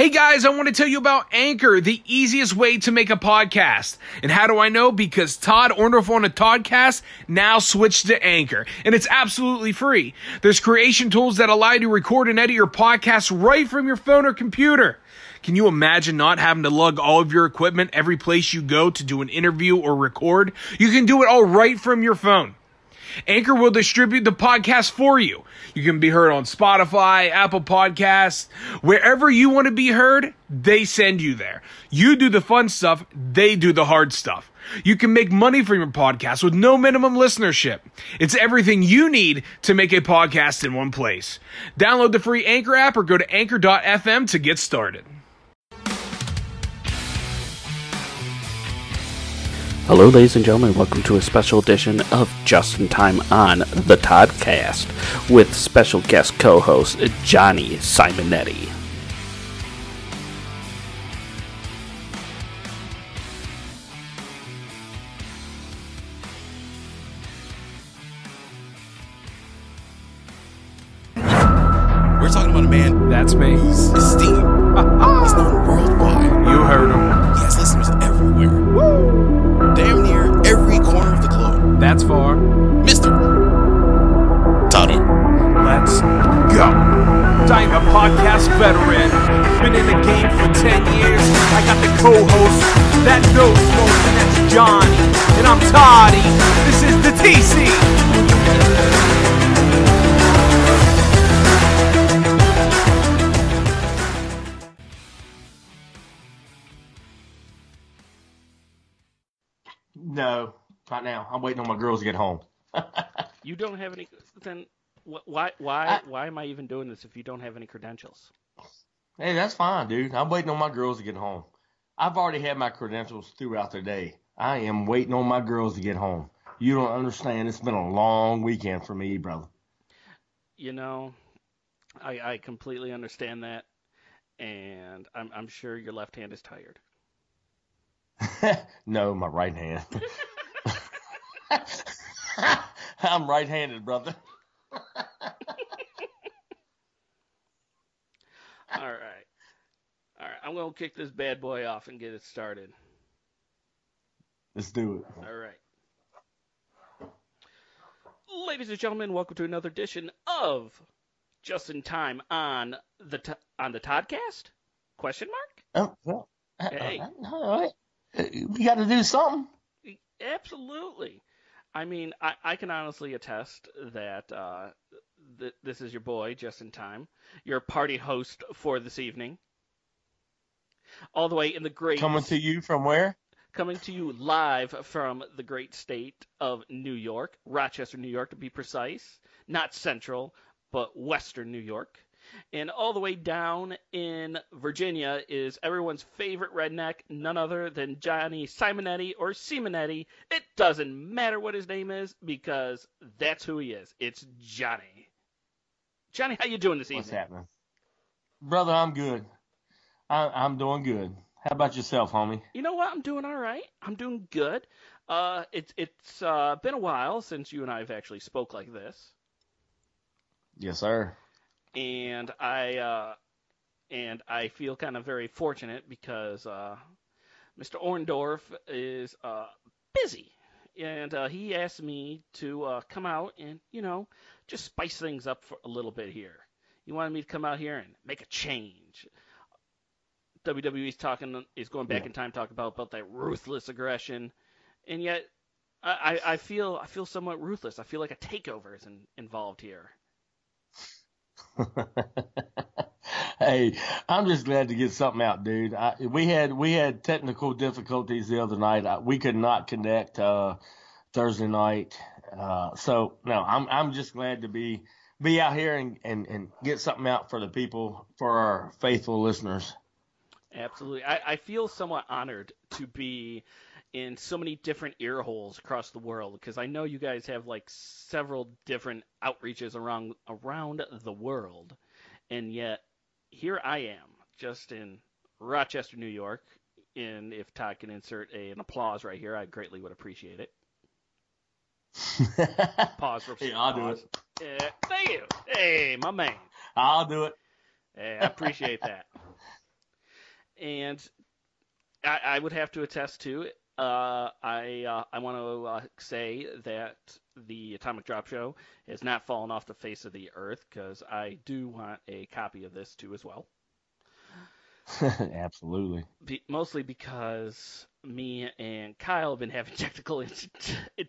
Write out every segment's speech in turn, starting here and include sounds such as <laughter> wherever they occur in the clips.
Hey guys, I want to tell you about Anchor, the easiest way to make a podcast. And how do I know? Because Todd Orndorf on a Toddcast now switched to Anchor, and it's absolutely free. There's creation tools that allow you to record and edit your podcast right from your phone or computer. Can you imagine not having to lug all of your equipment every place you go to do an interview or record? You can do it all right from your phone. Anchor will distribute the podcast for you. You can be heard on Spotify, Apple Podcasts, wherever you want to be heard, they send you there. You do the fun stuff, they do the hard stuff. You can make money from your podcast with no minimum listenership. It's everything you need to make a podcast in one place. Download the free Anchor app or go to anchor.fm to get started. Hello, ladies and gentlemen. Welcome to a special edition of Justin Tyme on the Toddcast with special guest co-host Johnny Simonetti. We're talking about a man That's me. who's esteemed. <laughs> He's known worldwide. You heard him. He has listeners everywhere. Damn That's for Mr. Todd Orr. Let's go. I'm a podcast veteran. Been in the game for 10 years. I got the co-host that knows most, and that's Johnny. And I'm Toddy. This is the TC. I'm waiting on my girls to get home. <laughs> You don't have any. Then wh- why why I- why am I even doing this if you don't have any credentials? Hey, that's fine, dude. I'm waiting on my girls to get home. I've already had my credentials throughout the day. I am waiting on my girls to get home. You don't understand. It's been a long weekend for me, brother. You know, I I completely understand that, and I'm I'm sure your left hand is tired. <laughs> no, my right hand. <laughs> <laughs> I'm right-handed, brother. <laughs> All right. All right, I'm gonna kick this bad boy off and get it started. Let's do it. All right. Ladies and gentlemen, welcome to another edition of Justin Tyme on the t- on the Toddcast? Question mark? Oh, well, Hey. all right. We got to do something. Absolutely. I mean, I, I can honestly attest that uh, th- this is your boy, Justin Tyme, your party host for this evening. All the way in the great Coming to you from where? coming to you live from the great state of New York, Rochester, New York to be precise, not central, but western New York. And all the way down in Virginia is everyone's favorite redneck, none other than Johnny Simonetti or Simonetti. It doesn't matter what his name is because that's who he is. It's Johnny. Johnny, how you doing this evening? What's happening? Brother, I'm good. I, I'm doing good. How about yourself, homie? You know what? I'm doing all right. I'm doing good. Uh, it's it's uh, been a while since you and I have actually spoke like this. Yes, sir. And I uh, and I feel kind of very fortunate because uh, Mr. Orndorf is uh, busy, and uh, he asked me to uh, come out and you know just spice things up for a little bit here. He wanted me to come out here and make a change. WWE's talking is going back Yeah. in time talking about about that ruthless aggression, and yet I, I I feel I feel somewhat ruthless. I feel like a takeover is in, involved here. <laughs> hey, I'm just glad to get something out, dude. I, we had we had technical difficulties the other night. I, we could not connect uh, Thursday night, uh, so no, I'm I'm just glad to be be out here and, and, and get something out for the people, for our faithful listeners. Absolutely. I, I feel somewhat honored to be in so many different ear holes across the world because I know you guys have like several different outreaches around around the world. And yet here I am, just in Rochester, New York. And if Todd can insert a, an applause right here, I greatly would appreciate it. <laughs> Pause for Yeah, I'll do pause. it. Yeah, thank you. Hey, my man. I'll do it. Hey, I appreciate that. <laughs> and I, I would have to attest to it. Uh, I uh, I want to uh, say that the Atomic Drop Show has not fallen off the face of the earth because I do want a copy of this too as well. <laughs> Absolutely. Be, mostly because me and Kyle have been having <laughs> technical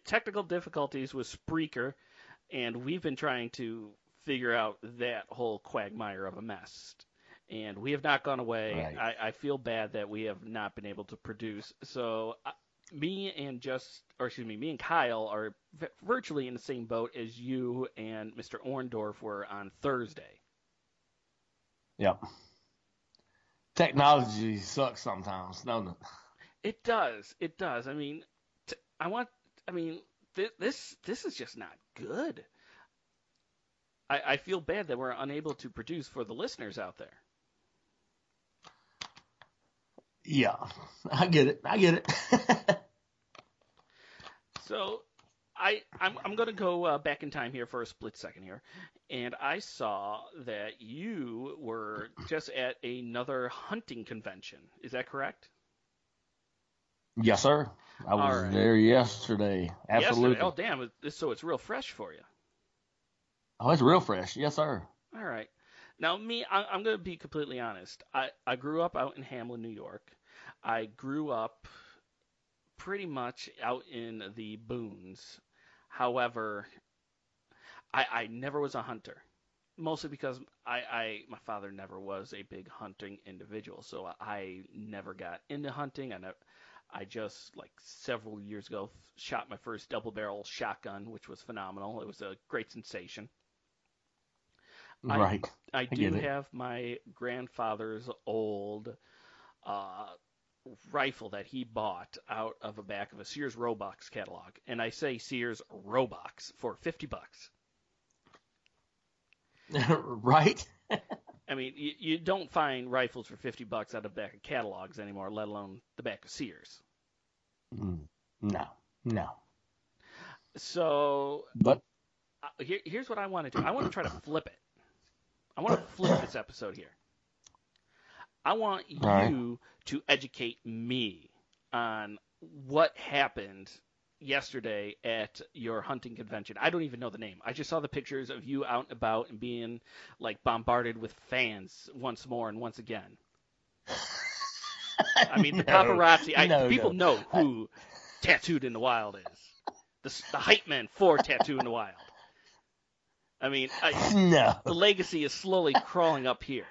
technical difficulties with Spreaker, and we've been trying to figure out that whole quagmire of a mess. And we have not gone away. Right. I, I feel bad that we have not been able to produce. So, uh, me and just, or excuse me, me and Kyle are v- virtually in the same boat as you and Mr. Orndorf were on Thursday. Yep. Technology sucks sometimes, don't it? It does. It does. I mean, t- I want. I mean, th- this this is just not good. I, I feel bad that we're unable to produce for the listeners out there. Yeah, <laughs> I get it. I get it. <laughs> So, I I'm I'm going to go uh, back in time here for a split second here, and I saw that you were just at another hunting convention. Is that correct? yes, sir. I was right. there yesterday. Absolutely. Yesterday. Oh, damn! So it's real fresh for you. Oh, it's real fresh. Yes, sir. All right. Now, me, I, I'm going to be completely honest. I, I grew up out in Hamlin, New York. I grew up pretty much out in the boons. However, I, I never was a hunter, mostly because I, I my father never was a big hunting individual. So I never got into hunting. I never, I just like several years ago shot my first double barrel shotgun, which was phenomenal. It was a great sensation. I- right. I do have my grandfather's old uh, rifle that he bought out of the back of a Sears Roebucks catalog, and I say Sears Roebucks for fifty bucks. <laughs> right. <laughs> I mean, you, you don't find rifles for fifty bucks out of the back of catalogs anymore, let alone the back of Sears. Mm, No, no. So But uh, here, here's what I want to do. I want to try to flip it. I want to flip this episode here. I want you right. to educate me on what happened yesterday at your hunting convention. I don't even know the name. I just saw the pictures of you out and about and being like bombarded with fans once more and once again. <laughs> I mean, the No, paparazzi. I, no, people no. know who Tattooed in the Wild is. The, the hype man for Tattooed in the Wild. I mean, I, <laughs> no. the legacy is slowly <laughs> crawling up here.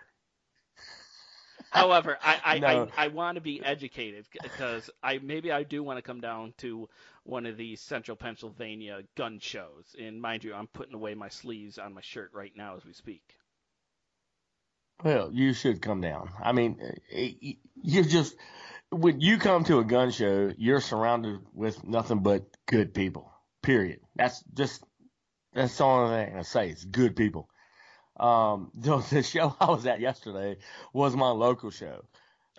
However, I I, No. I, I want to be educated because I maybe I do want to come down to one of these Central Pennsylvania gun shows. And mind you, I'm putting away my sleeves on my shirt right now as we speak. Well, you should come down. I mean, eh, eh, you're just when you come to a gun show, you're surrounded with nothing but good people. Period. That's just that's the only thing I say. It's good people. Um, the, <laughs> the show I was at yesterday was my local show.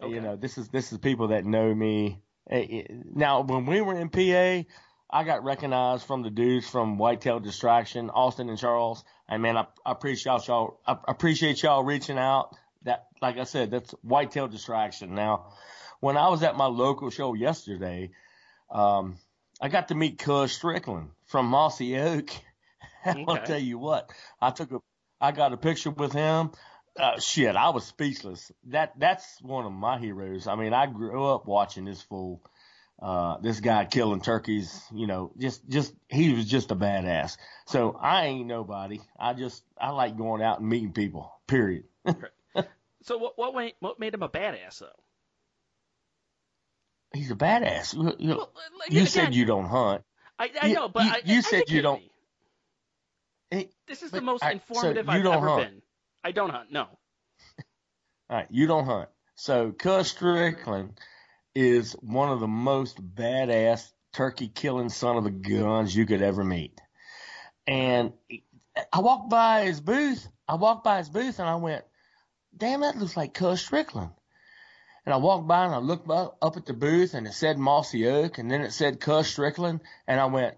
Okay. You know, this is this is people that know me. Eh, eh, Now, when we were in PA, I got recognized from the dudes from Whitetail Distraction, Austin and Charles. And man, I, I appreciate y'all. I appreciate y'all reaching out. That, like I said, that's Whitetail Distraction. Now, when I was at my local show yesterday, um, I got to meet Cuz Strickland from Mossy Oak. <laughs> <laughs> I'll tell you what, I took a, I got a picture with him. Uh, shit, I was speechless. That that's one of my heroes. I mean, I grew up watching this fool, uh, this guy killing turkeys. You know, just just he was just a badass. So I ain't nobody. I just I like going out and meeting people. Period. So what what made, what made him a badass though? He's a badass. You, Well, like, you again, said you don't hunt. I, I know, but you- I, you said you don't- me. This is the most I- so informative you I've don't ever hunt. been. I don't hunt. No. <laughs> All right, you don't hunt. So Cuz Strickland is one of the most badass turkey killing son of a guns you could ever meet. And I walked by his booth. I walked by his booth and I went, damn, that looks like Cuz Strickland. And I walked by and I looked up, up at the booth and it said Mossy Oak and then it said Cuz Strickland. And I went,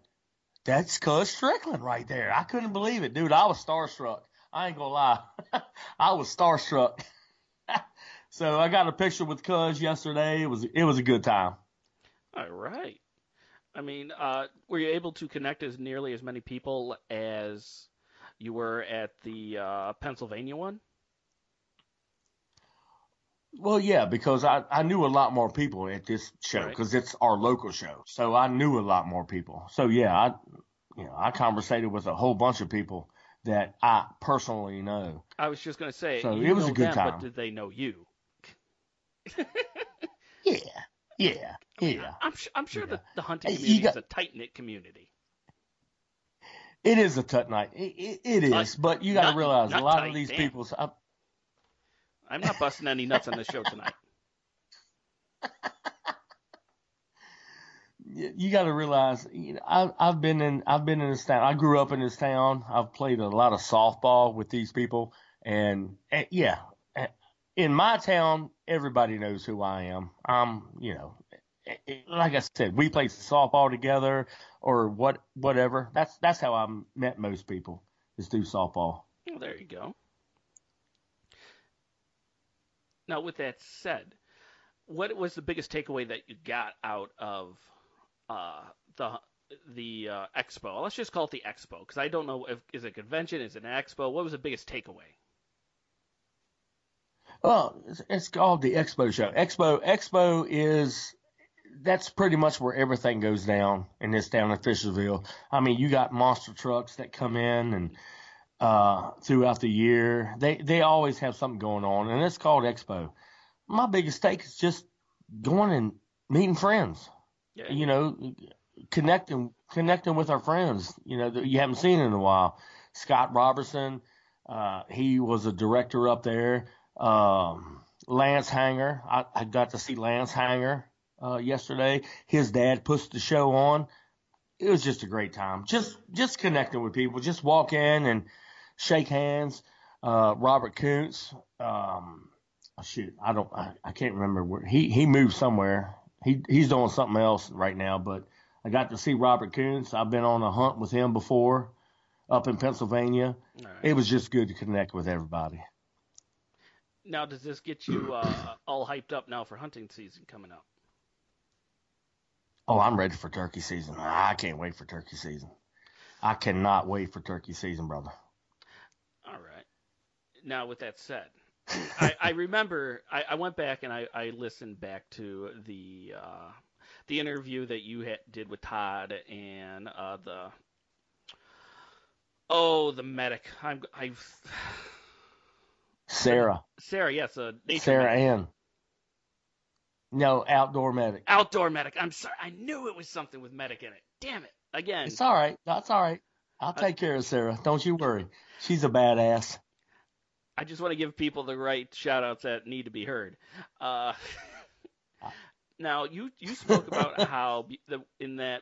that's Cuz Strickland right there. I couldn't believe it, dude. I was starstruck. I ain't gonna lie. <laughs> I was starstruck. <laughs> so I got a picture with Cuz yesterday. It was it was a good time. All right. I mean, uh, were you able to connect as nearly as many people as you were at the uh, Pennsylvania one? Well, yeah, because I, I knew a lot more people at this show Right. because it's our local show. So I knew a lot more people. So yeah, I you know I conversated with a whole bunch of people that I personally know. I was just going to say, So it was a good them, time. but did they know you? <laughs> Yeah, yeah, yeah. I'm, su- I'm sure Yeah. that the hunting community is a tight knit community. It is a tut night. It, it, it Tight. but you got to realize a lot tight, of these people. Uh, I, I'm not busting any nuts on this show tonight. <laughs> you got to realize, you know, I've I've been in I've been in this town. I grew up in this town. I've played a lot of softball with these people, and, and yeah, in my town, everybody knows who I am. I'm, you know, eh, eh, like I said, we played softball together or what whatever. That's that's how I met most people is through softball. Well, there you go. Now, with that said, what was the biggest takeaway that you got out of uh, the the uh, expo? Let's just call it the expo because I don't know if is it a convention, is it an expo? What was the biggest takeaway? Well, it's, it's called the Expo Show. Expo Expo is that's pretty much where everything goes down in this town of Fishersville. I mean, you got monster trucks that come in and uh throughout the year. They they always have something going on and it's called Expo. My biggest take is just going and meeting friends. Yeah, You know, connecting connecting with our friends, you know, that you haven't seen in a while. Scott Robertson, uh, he was a director up there. Um, Lance Hanger, I, I got to see Lance Hanger uh, yesterday. His dad puts the show on. It was just a great time. Just just connecting with people. Just walk in and shake hands. Uh, Robert Kuntz, um, oh, shoot, I don't, I, I can't remember where he he moved somewhere. He he's doing something else right now, but I got to see Robert Kuntz. I've been on a hunt with him before up in Pennsylvania. Right. It was just good to connect with everybody. Now, does this get you uh, all hyped up now for hunting season coming up? Oh, I'm ready for turkey season. I can't wait for turkey season. I cannot wait for turkey season, brother. Now, with that said, I, I remember I, I went back and I, I listened back to the uh, the interview that you had, did with Todd and uh, the oh the medic. I'm I Sarah, Sarah. Yes, nature Sarah medic. Ann. No, outdoor medic. outdoor medic. I'm sorry. I knew it was something with medic in it. Damn it. Again. It's all right. That's all right. I'll take care of Sarah. Don't you worry. She's a badass. I just want to give people the right shout outs that need to be heard. Uh, now, you, you spoke about <laughs> how the, in that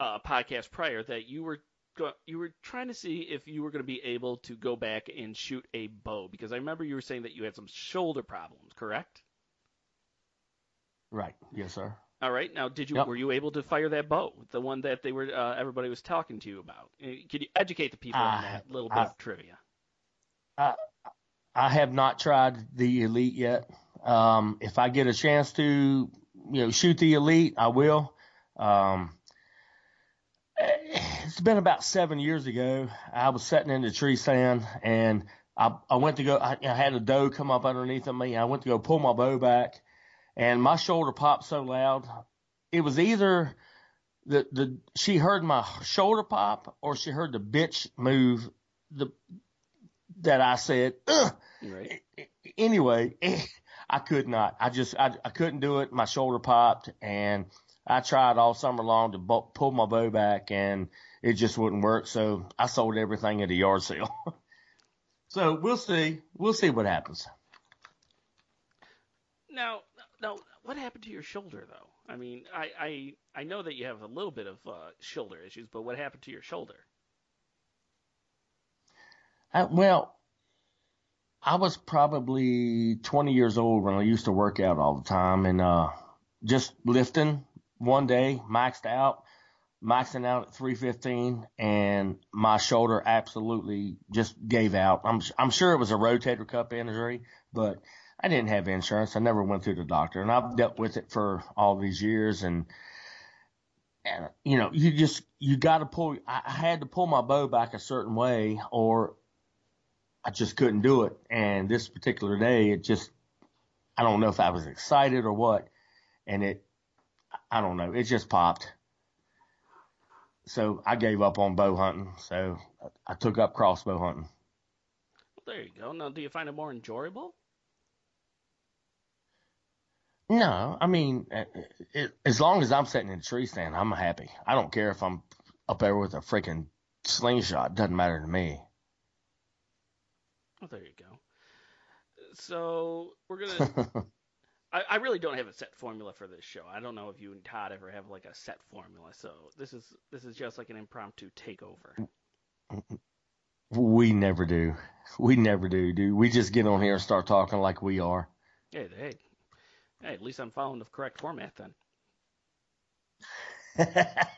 uh, podcast prior that you were go, you were trying to see if you were going to be able to go back and shoot a bow because I remember you were saying that you had some shoulder problems, correct? Right. Yes, sir. All right. Now, did you Yep. were you able to fire that bow, the one that they were uh, everybody was talking to you about? Uh, Could you educate the people on that little bit of trivia? I have not tried the elite yet. Um, if I get a chance to, you know, shoot the elite, I will. Um, it's been about seven years ago. I was sitting in the tree stand and I, I went to go, I, I had a doe come up underneath of me. I went to go pull my bow back and my shoulder popped so loud. It was either the, the, she heard my shoulder pop or she heard the bitch move the, that I said, Ugh! Right. anyway, <laughs> I could not. I just I, I couldn't do it. My shoulder popped, and I tried all summer long to bu- pull my bow back, and it just wouldn't work. So I sold everything at a yard sale. <laughs> so we'll see. We'll see what happens. Now, now, what happened to your shoulder, though? I mean, I, I, I know that you have a little bit of uh, shoulder issues, but what happened to your shoulder? I, well, I was probably 20 years old when I used to work out all the time, and uh, just lifting one day, maxed out, maxing out at 315, and my shoulder absolutely just gave out. I'm I'm sure it was a rotator cuff injury, but I didn't have insurance. I never went through the doctor, and I've dealt with it for all these years. And and you know, you just you got to pull. I I had to pull my bow back a certain way, or I just couldn't do it. And this particular day, it just I don't know if I was excited or what, and it I don't know, it just popped. So I gave up on bow hunting. So I took up crossbow hunting. There you go. Now, do you find it more enjoyable? No, I mean, uh, it, as long as I'm sitting in a tree stand, I'm happy. I don't care if I'm up there with a freaking slingshot. Doesn't matter to me. There you go. So we're gonna. <laughs> I, I really don't have a set formula for this show. I don't know if you and Todd ever have like a set formula. So this is this is just like an impromptu takeover. We never do. We never do, dude. We just get on here and start talking like we are. Hey, hey, hey! At least I'm following the correct format then. <laughs>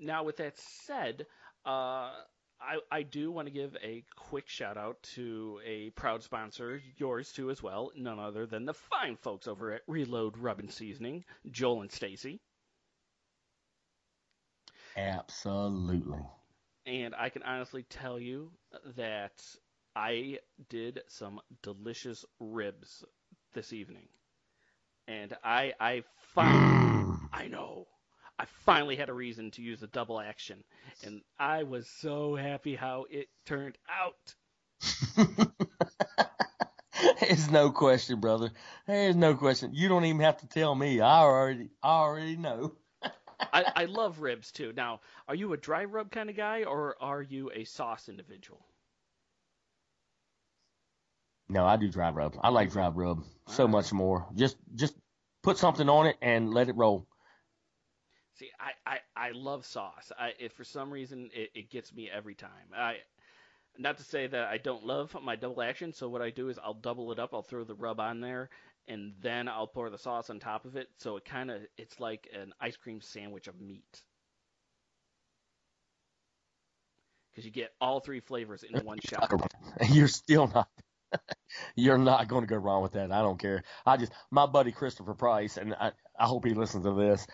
Now, with that said, uh, I, I do want to give a quick shout out to a proud sponsor, yours too as well, none other than the fine folks over at Reload Rub and Seasoning, Joel and Stacy. Absolutely. And I can honestly tell you that I did some delicious ribs this evening. And I I finally mm. I know. I finally had a reason to use a double action. And I was so happy how it turned out. <laughs> There's no question, brother. There's no question. You don't even have to tell me. I already, I already know. <laughs> I, I love ribs too. Now, are you a dry rub kind of guy or are you a sauce individual? No, I do dry rub. I like dry rub so Alright. much more. Just, just put something on it and let it roll. See, I, I, I love sauce. I for some reason it, it gets me every time. I not to say that I don't love my double action, so what I do is I'll double it up, I'll throw the rub on there, and then I'll pour the sauce on top of it, so it kind of it's like an ice cream sandwich of meat. Because you get all three flavors in one shot. <laughs> You're still not. <laughs> You're not going to go wrong with that. I don't care. I just my buddy Christopher Price, and I, I hope he listens to this.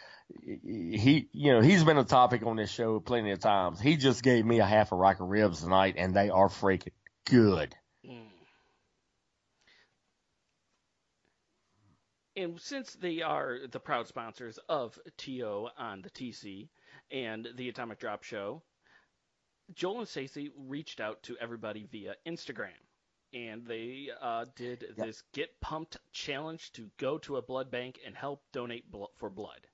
He, you know, he's been a topic on this show plenty of times. He just gave me a half a rack of ribs tonight, and they are freaking good. Mm. And since they are the proud sponsors of TO on the TC and the Atomic Drop Show, Joel and Stacey reached out to everybody via Instagram. And they uh, did Yep. this Get Pumped challenge to go to a blood bank and help donate blo- for blood.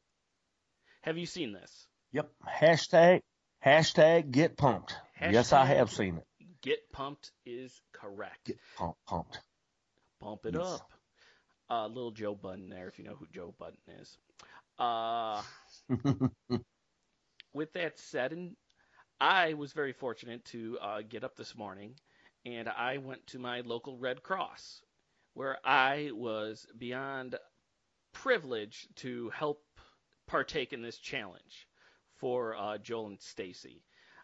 Have you seen this? Yep. Hashtag hashtag get pumped. yes, I have seen it. Get Pumped is correct. Get pump, pumped. Bump it Yes. up. Uh, little Joe Budden there, if you know who Joe Budden is. Uh, <laughs> with that said, and I was very fortunate to uh, get up this morning, and I went to my local Red Cross, where I was beyond privileged to help partake in this challenge for uh, Joel and Stacy.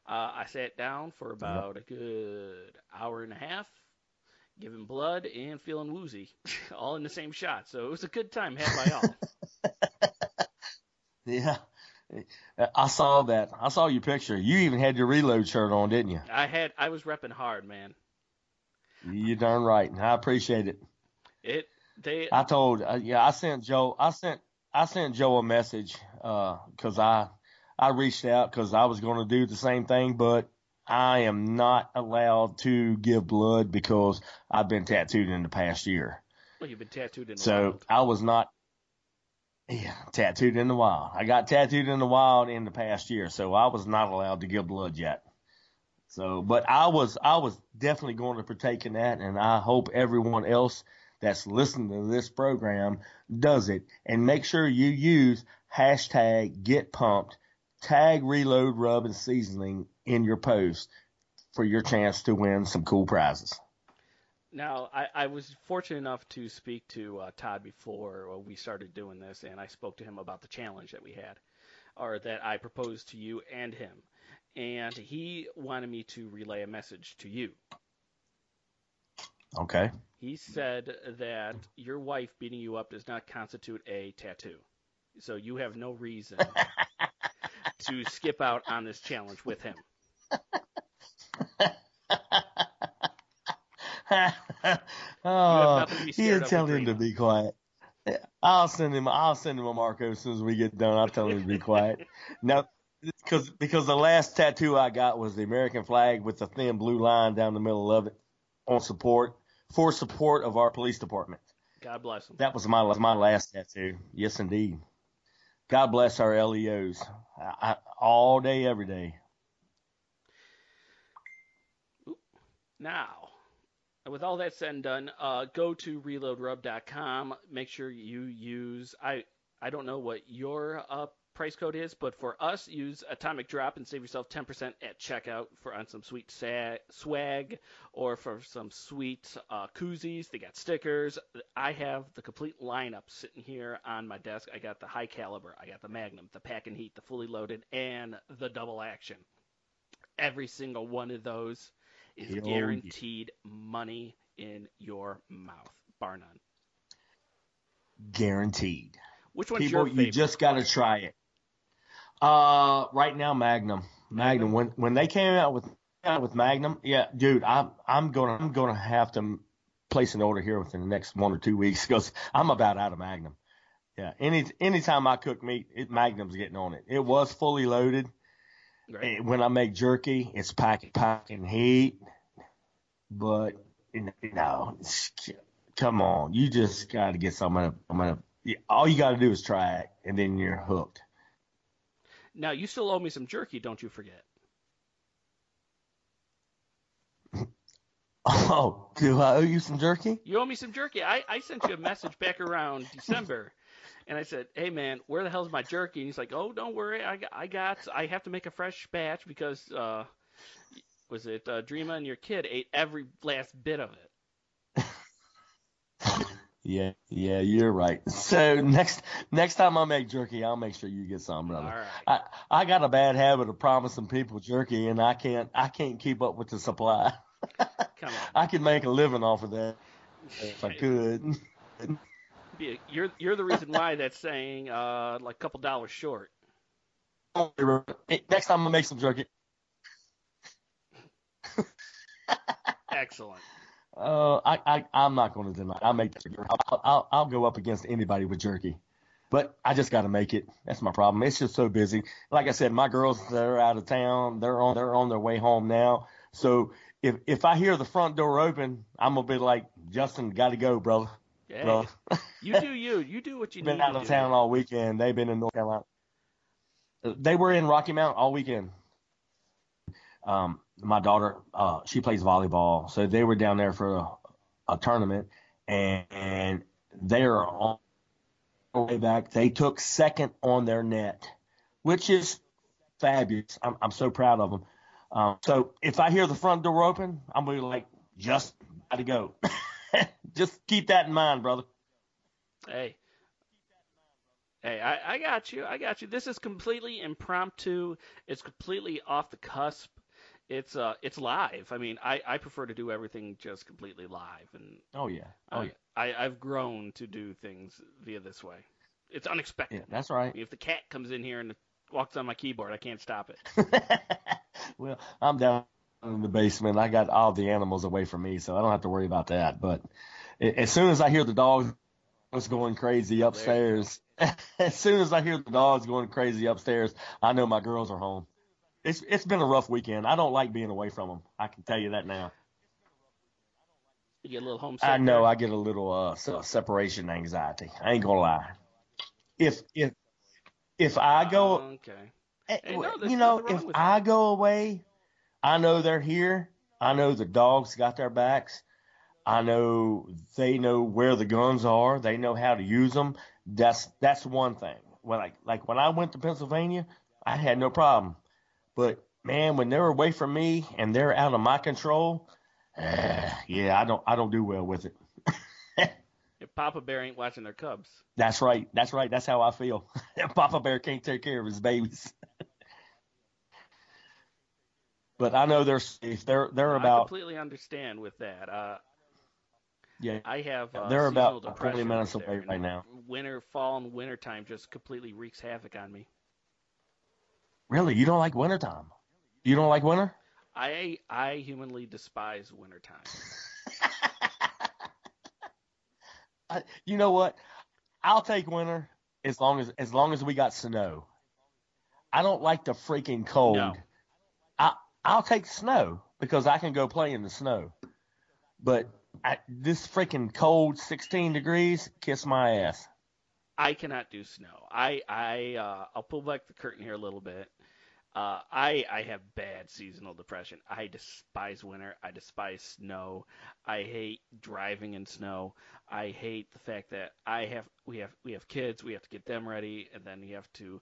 Uh, I sat down for about a good hour and a half, giving blood and feeling woozy, <laughs> all in the same shot. So it was a good time had by all. <laughs> yeah. I saw that. I saw your picture. You even had your reload shirt on, didn't you? I had I was repping hard, man. You darn right. I appreciate it. It they I told, uh, yeah, I sent Joe, I sent, I sent Joe a message, uh, cause I, I reached out cause I was going to do the same thing, but I am not allowed to give blood because I've been tattooed in the past year. well, you've been tattooed in the So wild. I was not, yeah, tattooed in the wild. I got tattooed in the wild in the past year, so I was not allowed to give blood yet. So, but I was, I was definitely going to partake in that, and I hope everyone else that's listening to this program does it. And make sure you use hashtag get pumped, tag reload rub and seasoning in your post for your chance to win some cool prizes. Now, I, I was fortunate enough to speak to uh, Todd before uh, we started doing this, and I spoke to him about the challenge that we had, or that I proposed to you and him. And he wanted me to relay a message to you. Okay. He said that your wife beating you up does not constitute a tattoo. So you have no reason <laughs> to skip out on this challenge with him. <laughs> oh, nothing to be you tell him to be quiet. I'll send him. I'll send him a Marco as soon as we get done. I'll tell him to be quiet. <laughs> Now, because because the last tattoo I got was the American flag with the thin blue line down the middle of it on support for support of our police department. God bless them. That was my my last tattoo. Yes, indeed. God bless our LEOs. I, I, all day, every day. Now, with all that said and done, uh, go to reloadrub.com. Make sure you use I I don't know what your uh, price code is, but for us, use Atomic Drop and save yourself 10% at checkout for on some sweet sa- swag or for some sweet uh, koozies. They got stickers. I have the complete lineup sitting here on my desk. I got the high caliber, I got the Magnum, the Pack and Heat, the fully loaded, and the double action. Every single one of those is yeah. guaranteed money in your mouth, bar none. Guaranteed. Which one's People, your favorite? you just got to try it. Uh, right now, Magnum. Magnum. When when they came out with out with Magnum, yeah, dude, I'm I'm gonna I'm gonna have to place an order here within the next one or two weeks because I'm about out of Magnum. Yeah, any anytime I cook meat, it, Magnum's getting on it. It was fully loaded. Right. When I make jerky, it's packing packing heat, but you know, come on, you just got to get some. I'm gonna, all you got to do is try it, and then you're hooked. Now you still owe me some jerky, don't you forget. <laughs> Oh, do I owe you some jerky? You owe me some jerky. I, I sent you a message back around <laughs> December, and I said, "Hey man, where the hell's my jerky?" And he's like, "Oh, don't worry, I got, I got, I have to make a fresh batch because uh, was it uh, Dreama and your kid ate every last bit of it." Yeah, yeah, you're right. <laughs> So next next time I make jerky, I'll make sure you get some, brother. right. I I got a bad habit of promising people jerky, and I can't I can't keep up with the supply. <laughs> Come on. I could make a living off of that if I could. A- You're you're the reason why that's saying uh, like a couple dollars short. Next time I make some jerky. Excellent. Uh, I, I, I'm not going to deny. I'll make that. I'll, I'll, I'll go up against anybody with jerky, but I just got to make it. That's my problem. It's just so busy. Like I said, my girls they're out of town. They're on they're on their way home now. So if if I hear the front door open, I'm gonna be like, Justin, got to go, brother. Hey, Brother. you do you. You do what you <laughs> been need out to of do. town all weekend. They've been in North Carolina. They were in Rocky Mount all weekend. Um, my daughter, uh, she plays volleyball, so they were down there for a, a tournament, and, and they are on way back. They took second on their net, which is fabulous. I'm, I'm so proud of them. Um, so if I hear the front door open, I'm gonna be like, just gotta go. <laughs> just keep that in mind, brother. Hey. Hey, I, I got you. I got you. This is completely impromptu. It's completely off the cusp. It's uh it's live. I mean, I, I prefer to do everything just completely live and Oh yeah. Oh I, yeah. I, I've grown to do things via this way. It's unexpected. Yeah, that's right. If the cat comes in here and walks on my keyboard, I can't stop it. <laughs> well, I'm down in the basement. I got all the animals away from me, so I don't have to worry about that. But as soon as I hear the dogs going crazy upstairs, <laughs> as soon as I hear the dogs going crazy upstairs, I know my girls are home. It's it's been a rough weekend. I don't like being away from them. I can tell you that now. You get a little homesick. I know there. I get a little uh se- separation anxiety. I ain't gonna lie. If if if I go Okay. Eh, Hey, no, you know, if I go away, I know they're here. I know the dogs got their backs. I know they know where the guns are. They know how to use them. That's that's one thing. When I like when I went to Pennsylvania, I had no problem. But man, when they're away from me and they're out of my control, eh, <sighs> yeah, I don't I don't do well with it. <laughs> If Papa Bear ain't watching their cubs. That's right. That's right. That's how I feel. <laughs> Papa Bear can't take care of his babies. <laughs> but I know they're safe. They're they're I about completely understand with that. Uh, Yeah, I have uh, they're about 20 minutes away right now. Winter, fall, and winter time just completely wreaks havoc on me. Really, you don't like wintertime? You don't like winter? I I humanly despise wintertime. I, <laughs> you know what? I'll take winter as long as as long as we got snow. I don't like the freaking cold. No. I I'll take snow because I can go play in the snow. But I, this freaking cold, 16 degrees, kiss my ass. I cannot do snow. I I uh, I'll pull back the curtain here a little bit. Uh, I I have bad seasonal depression. I despise winter. I despise snow. I hate driving in snow. I hate the fact that I have we have we have kids. We have to get them ready, and then you have to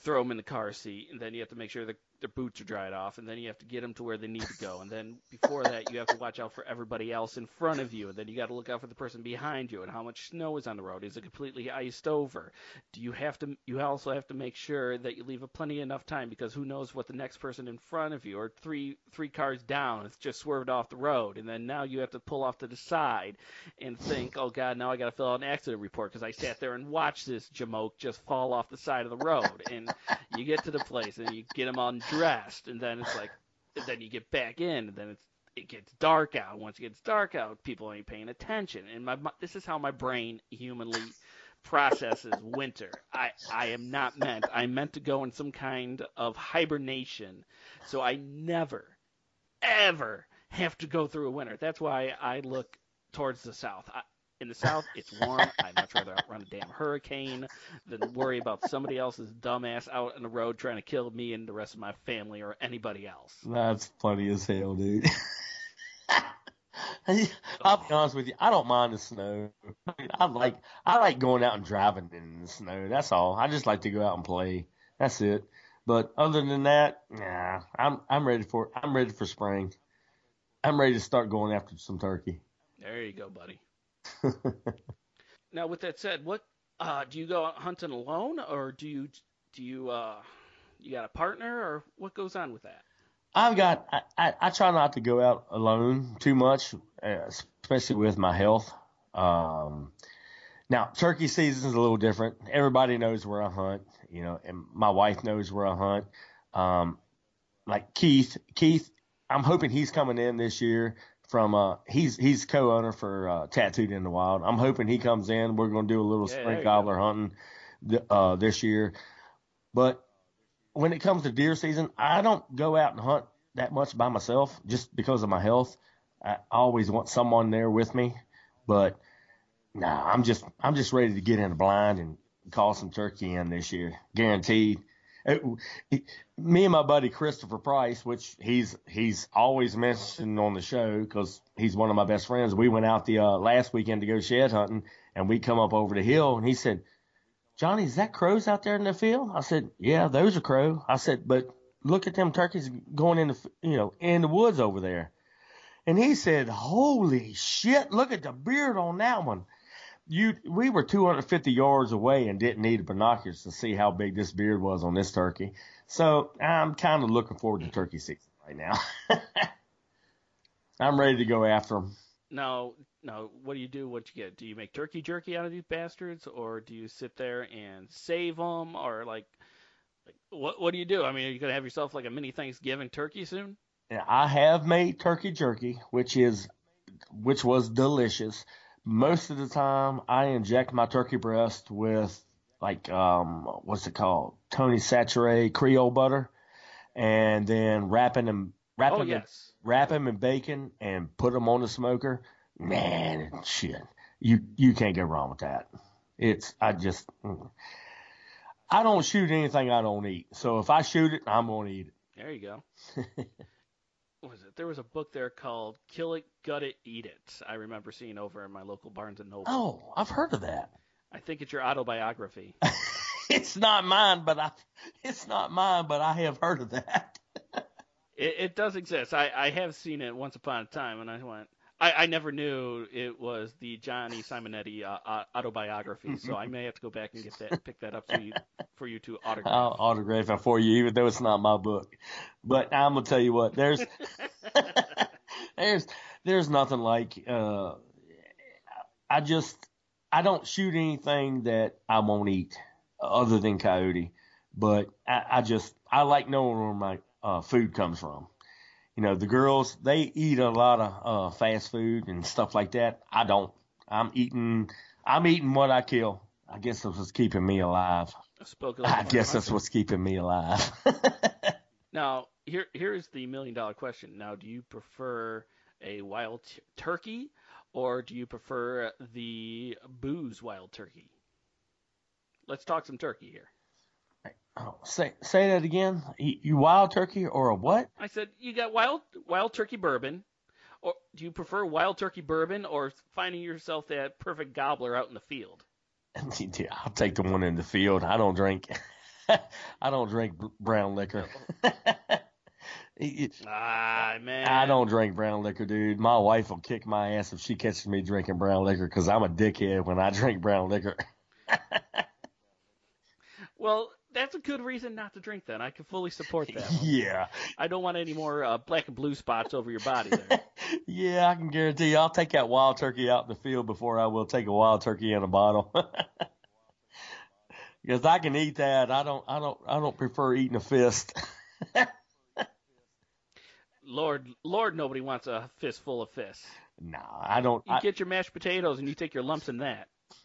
throw them in the car seat, and then you have to make sure that their boots are dried off, and then you have to get them to where they need to go, and then before that you have to watch out for everybody else in front of you, and then you got to look out for the person behind you, and how much snow is on the road. Is it completely iced over? Do you have to? You also have to make sure that you leave a plenty enough time because who knows what the next person in front of you or three three cars down has just swerved off the road, and then now you have to pull off to the side and think, oh god, now I got to fill out an accident report because I sat there and watched this jamoke just fall off the side of the road, and you get to the place and you get them undressed, and then it's like, then you get back in, and then it's it gets dark out. Once it gets dark out, people ain't paying attention, and my my- this is how my brain humanly processes winter. I I am not meant. I'm meant to go in some kind of hibernation, so I never, ever have to go through a winter. That's why I look towards the south. I, in the south, it's warm. I'd much rather outrun a damn hurricane than worry about somebody else's dumbass out on the road trying to kill me and the rest of my family or anybody else. That's funny as hell, dude. <laughs> I'll be honest with you. I don't mind the snow. I like I like going out and driving in the snow. That's all. I just like to go out and play. That's it. But other than that, nah. I'm I'm ready for I'm ready for spring. I'm ready to start going after some turkey. There you go, buddy. <laughs> Now, with that said, what uh, do you go hunting alone, or do you do you uh, you got a partner, or what goes on with that? I've got I, I, I try not to go out alone too much, uh, especially with my health. Um, now turkey season is a little different. Everybody knows where I hunt, you know, and my wife knows where I hunt. Um, like Keith, Keith, I'm hoping he's coming in this year from uh he's he's co-owner for uh, Tattooed in the Wild. I'm hoping he comes in. We're going to do a little Yeah, spring gobbler hunting th- uh this year. But when it comes to deer season, I don't go out and hunt that much by myself just because of my health. I always want someone there with me, but nah, I'm just I'm just ready to get in a blind and call some turkey in this year, guaranteed. It, he, me and my buddy Christopher Price, which he's he's always mentioned on the show because he's one of my best friends. We went out the uh, last weekend to go shed hunting, and we come up over the hill, and he said, Johnny, is that crows out there in the field? I said, yeah, those are crow. I said, but look at them turkeys going in the, you know, in the woods over there. And he said, holy shit, look at the beard on that one. You, we were 250 yards away and didn't need binoculars to see how big this beard was on this turkey. So I'm kind of looking forward to turkey season right now. <laughs> I'm ready to go after them. Now, now, what do you do? What you get? Do you make turkey jerky out of these bastards, or do you sit there and save them, or like, like what what do you do? I mean, are you gonna have yourself like a mini Thanksgiving turkey soon? Yeah, I have made turkey jerky, which is which was delicious. Most of the time, I inject my turkey breast with like um what's it called, Tony Chachere Creole butter, and then wrapping them wrap Oh them in, yes. wrap them in bacon and put them on the smoker. Man, shit, you you can't go wrong with that. It's I just mm. I don't shoot anything I don't eat. So if I shoot it, I'm gonna eat it. There you go. <laughs> what was it? There was a book there called "Kill It, Gut It, Eat It." I remember seeing over in my local Barnes and Noble. Oh, I've heard of that. I think it's your autobiography. <laughs> it's not mine, but I it's not mine, but I have heard of that. <laughs> It, it does exist. I, I have seen it once upon a time, and I went. I, I never knew it was the Johnny Simonetti uh, uh, autobiography, so I may have to go back and get that, pick that up so you, for you to autograph. I'll autograph it for you, even though it's not my book. But I'm gonna tell you what, there's <laughs> there's there's nothing like uh I just I don't shoot anything that I won't eat other than coyote. But I, I just I like knowing where my uh, food comes from. You know, the girls they eat a lot of uh, fast food and stuff like that. I don't. I'm eating. I'm eating what I kill. I guess that's what's keeping me alive. I spoke like I a guess that's what's keeping me alive. <laughs> Now, here here's the million dollar question. Now, do you prefer a wild t- turkey or do you prefer the booze wild turkey? Let's talk some turkey here. Say say that again. You, wild turkey or a what? I said you got wild wild turkey bourbon, or do you prefer wild turkey bourbon or finding yourself that perfect gobbler out in the field? <laughs> I'll take the one in the field. I don't drink. <laughs> I don't drink brown liquor. <laughs> Ah man, I don't drink brown liquor, dude. My wife will kick my ass if she catches me drinking brown liquor because I'm a dickhead when I drink brown liquor. Well, that's a good reason not to drink. Then I can fully support that. one. yeah, I don't want any more uh, black and blue spots over your body there. <laughs> yeah, I can guarantee you, I'll take that wild turkey out in the field before I will take a wild turkey in a bottle. <laughs> Because I can eat that. I don't. I don't. I don't prefer eating a fist. <laughs> Lord, Lord, nobody wants a fistful of fists. no, I don't. You I, get your mashed potatoes and you take your lumps in that. <laughs>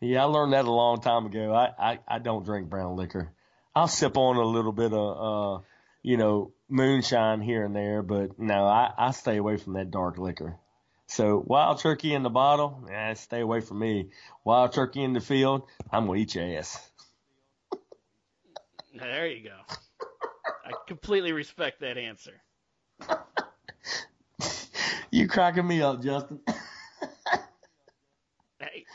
yeah, I learned that a long time ago. I, I, I don't drink brown liquor. I'll sip on a little bit of, uh, you know, moonshine here and there, but no, I, I stay away from that dark liquor. So wild turkey in the bottle, eh, stay away from me. Wild turkey in the field, I'm gonna eat your ass. There you go. I completely respect that answer. <laughs> You cracking me up, Justin. Hey,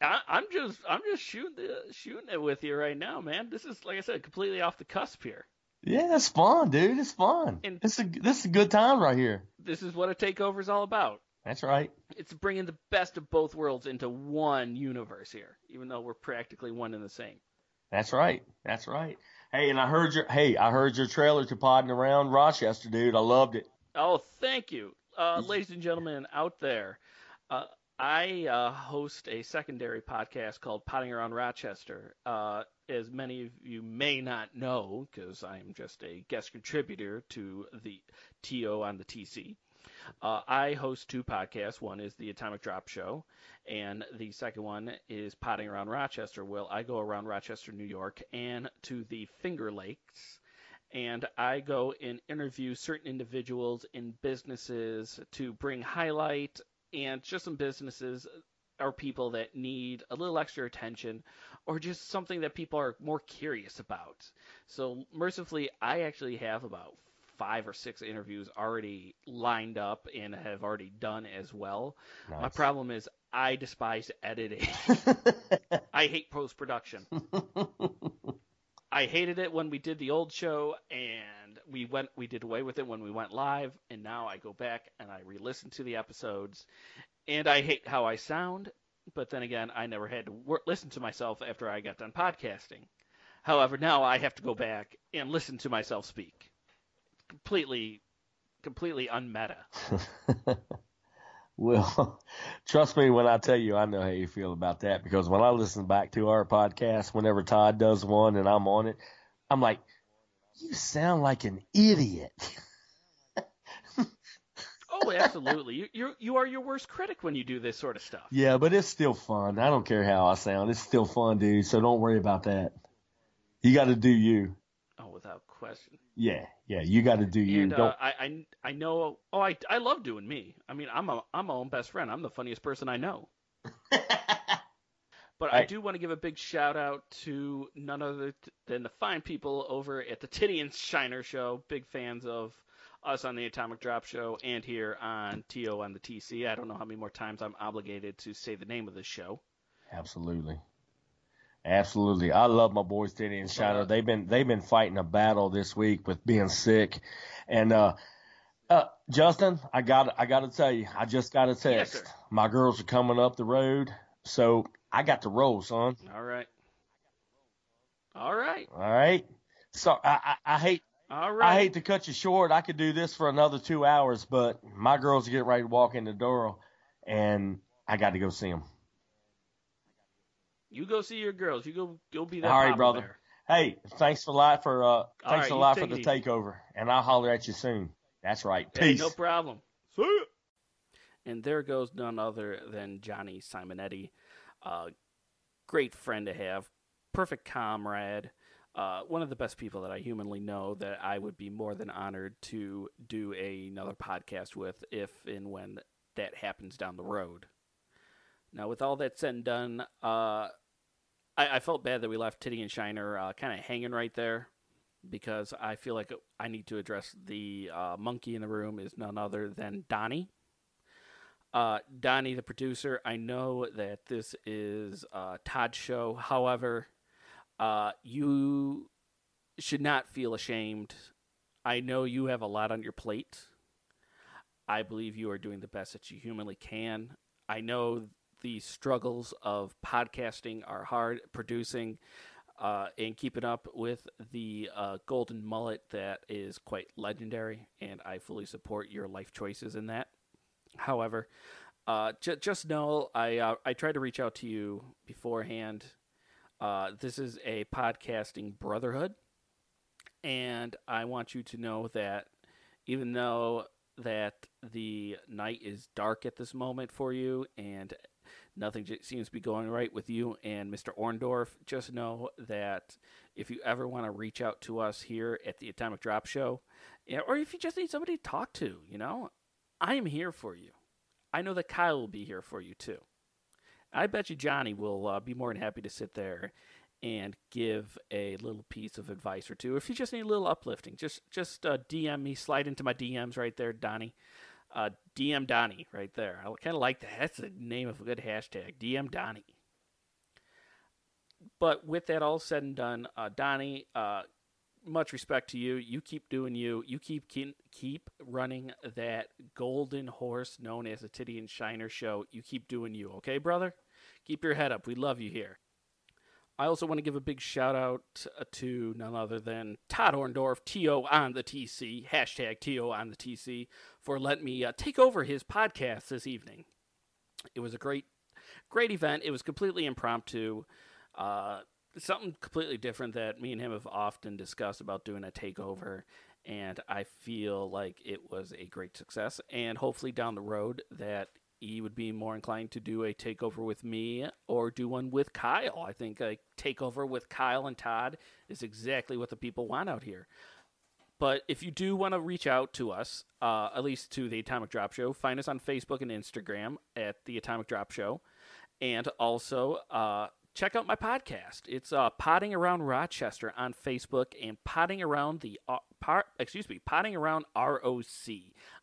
I, I'm just I'm just shooting the, shooting it with you right now, man. This is like I said, completely off the cusp here. yeah, it's fun, dude. It's fun. And- This is this is a good time right here. This is what a takeover is all about. That's right. It's bringing the best of both worlds into one universe here, even though we're practically one and the same. That's right. That's right. Hey, and I heard your hey, I heard your trailer to podding around Rochester, dude. I loved it. Oh, thank you, uh, ladies and gentlemen out there. Uh, I uh, host a secondary podcast called Podding Around Rochester. Uh, as many of you may not know, because I am just a guest contributor to the TO on the TC. Uh, I host two podcasts. One is the Atomic Drop Show, and the second one is Podding Around Rochester. Well, I go around Rochester, New York, and to the Finger Lakes and I go and interview certain individuals in businesses to bring highlight and just some businesses or people that need a little extra attention or just something that people are more curious about. So mercifully, I actually have about five or six interviews already lined up and have already done as well. My problem is I despise editing. <laughs> I hate post production. <laughs> I hated it when we did the old show and we went we did away with it when we went live and now I go back and I re-listen to the episodes and I hate how I sound but then again I never had to wor- listen to myself after I got done podcasting. However, now I have to go back and listen to myself speak. Completely completely unmeta. <laughs> well, trust me when I tell you, I know how you feel about that because when I listen back to our podcast, whenever Todd does one and I'm on it, I'm like, you sound like an idiot. <laughs> Oh, absolutely. You you you are your worst critic when you do this sort of stuff. yeah, but it's still fun. I don't care how I sound. It's still fun, dude. So don't worry about that. You got to do you. Oh, without question. Yeah, yeah, you got to do you. And don't. uh, I, I I know. Oh, I I love doing me. I mean, I'm a I'm my own best friend. I'm the funniest person I know. <laughs> But I Right. do want to give a big shout out to none other than the fine people over at the Teddy and Shiner Show. Big fans of us on the Atomic Drop Show and here on TO on the TC. I don't know how many more times I'm obligated to say the name of this show. Absolutely. Absolutely. I love my boys Teddy and Shiner. They've been they've been fighting a battle this week with being sick. And uh uh Justin, I got I got to tell you, I just got a text. sir. my girls are coming up the road, so I got to roll, son. All right. All right. All right. So I I, I hate All right. I hate to cut you short. I could do this for another two hours, but my girls are getting ready to walk in the door, and I got to go see them. You go see your girls. You go go be that. All right, brother. Bear. Hey, thanks a lot for uh, thanks right, a lot for the takeover, and I'll holler at you soon. That's right. Hey, Peace. no problem. See ya. And there goes none other than Johnny Simonetti. Uh, great friend to have, perfect comrade, uh, one of the best people that I humanly know that I would be more than honored to do another podcast with if and when that happens down the road. Now, with all that said and done, uh, I, I felt bad that we left Teddy and Shiner uh, kind of hanging right there because I feel like I need to address the uh, monkey in the room is none other than Donnie. Uh, Donnie, the producer, I know that this is uh, Todd's show. However, uh, you should not feel ashamed. I know you have a lot on your plate. I believe you are doing the best that you humanly can. I know the struggles of podcasting are hard, producing, uh, and keeping up with the uh, golden mullet that is quite legendary, and I fully support your life choices in that. However, uh, j- just know I uh, I tried to reach out to you beforehand. Uh, this is a podcasting brotherhood, and I want you to know that even though that the night is dark at this moment for you and nothing j- seems to be going right with you and Mr. Orndorf, just know that if you ever want to reach out to us here at the Atomic Drop Show, or if you just need somebody to talk to, you know, I am here for you. I know that Kyle will be here for you too. I bet you Johnny will uh, be more than happy to sit there and give a little piece of advice or two. If you just need a little uplifting, just just uh, DM me, slide into my DMs right there, Donnie. Uh, DM Donnie right there. I kind of like that. That's the name of a good hashtag. DM Donnie. But with that all said and done, uh, Donnie, uh, much respect to you. You keep doing you. You keep keep, keep running that golden horse known as the Teddy and Shiner show. You keep doing you, okay, brother? Keep your head up. We love you here. I also want to give a big shout out uh, to none other than Todd Orndorf, TO on the TC, hashtag TO on the TC, for letting me uh, take over his podcast this evening. It was a great, great event. It was completely impromptu. Uh, something completely different that me and him have often discussed about doing a takeover. And I feel like it was a great success. And hopefully down the road that he would be more inclined to do a takeover with me or do one with Kyle. I think a takeover with Kyle and Todd is exactly what the people want out here. But if you do want to reach out to us, uh, at least to the Atomic Drop Show, find us on Facebook and Instagram at the Atomic Drop Show, and also uh, check out my podcast. It's uh, Podding Around Rochester on Facebook and Podding Around the uh, par- excuse me, Podding Around ROC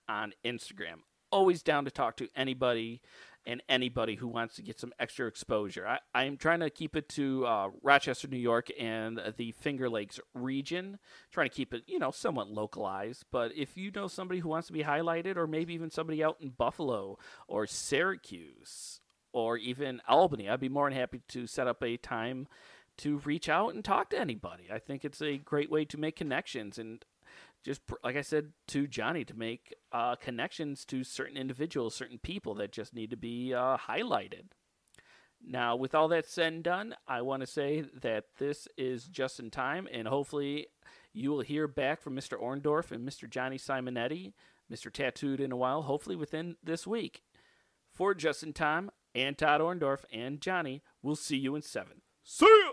on Instagram always down to talk to anybody and anybody who wants to get some extra exposure. I, I'm trying to keep it to uh, Rochester, New York, and the Finger Lakes region. Trying to keep it, you know, somewhat localized. But if you know somebody who wants to be highlighted, or maybe even somebody out in Buffalo or Syracuse or even Albany, I'd be more than happy to set up a time to reach out and talk to anybody. I think it's a great way to make connections and just like I said to Johnny, to make uh, connections to certain individuals, certain people that just need to be uh, highlighted. Now, with all that said and done, I want to say that this is Justin Tyme, and hopefully, you will hear back from Mr. Orndorf and Mr. Johnny Simonetti, Mr. Tattooed in a while, hopefully within this week. For Justin Tyme, and Todd Orndorf and Johnny, we'll see you in seven. See ya!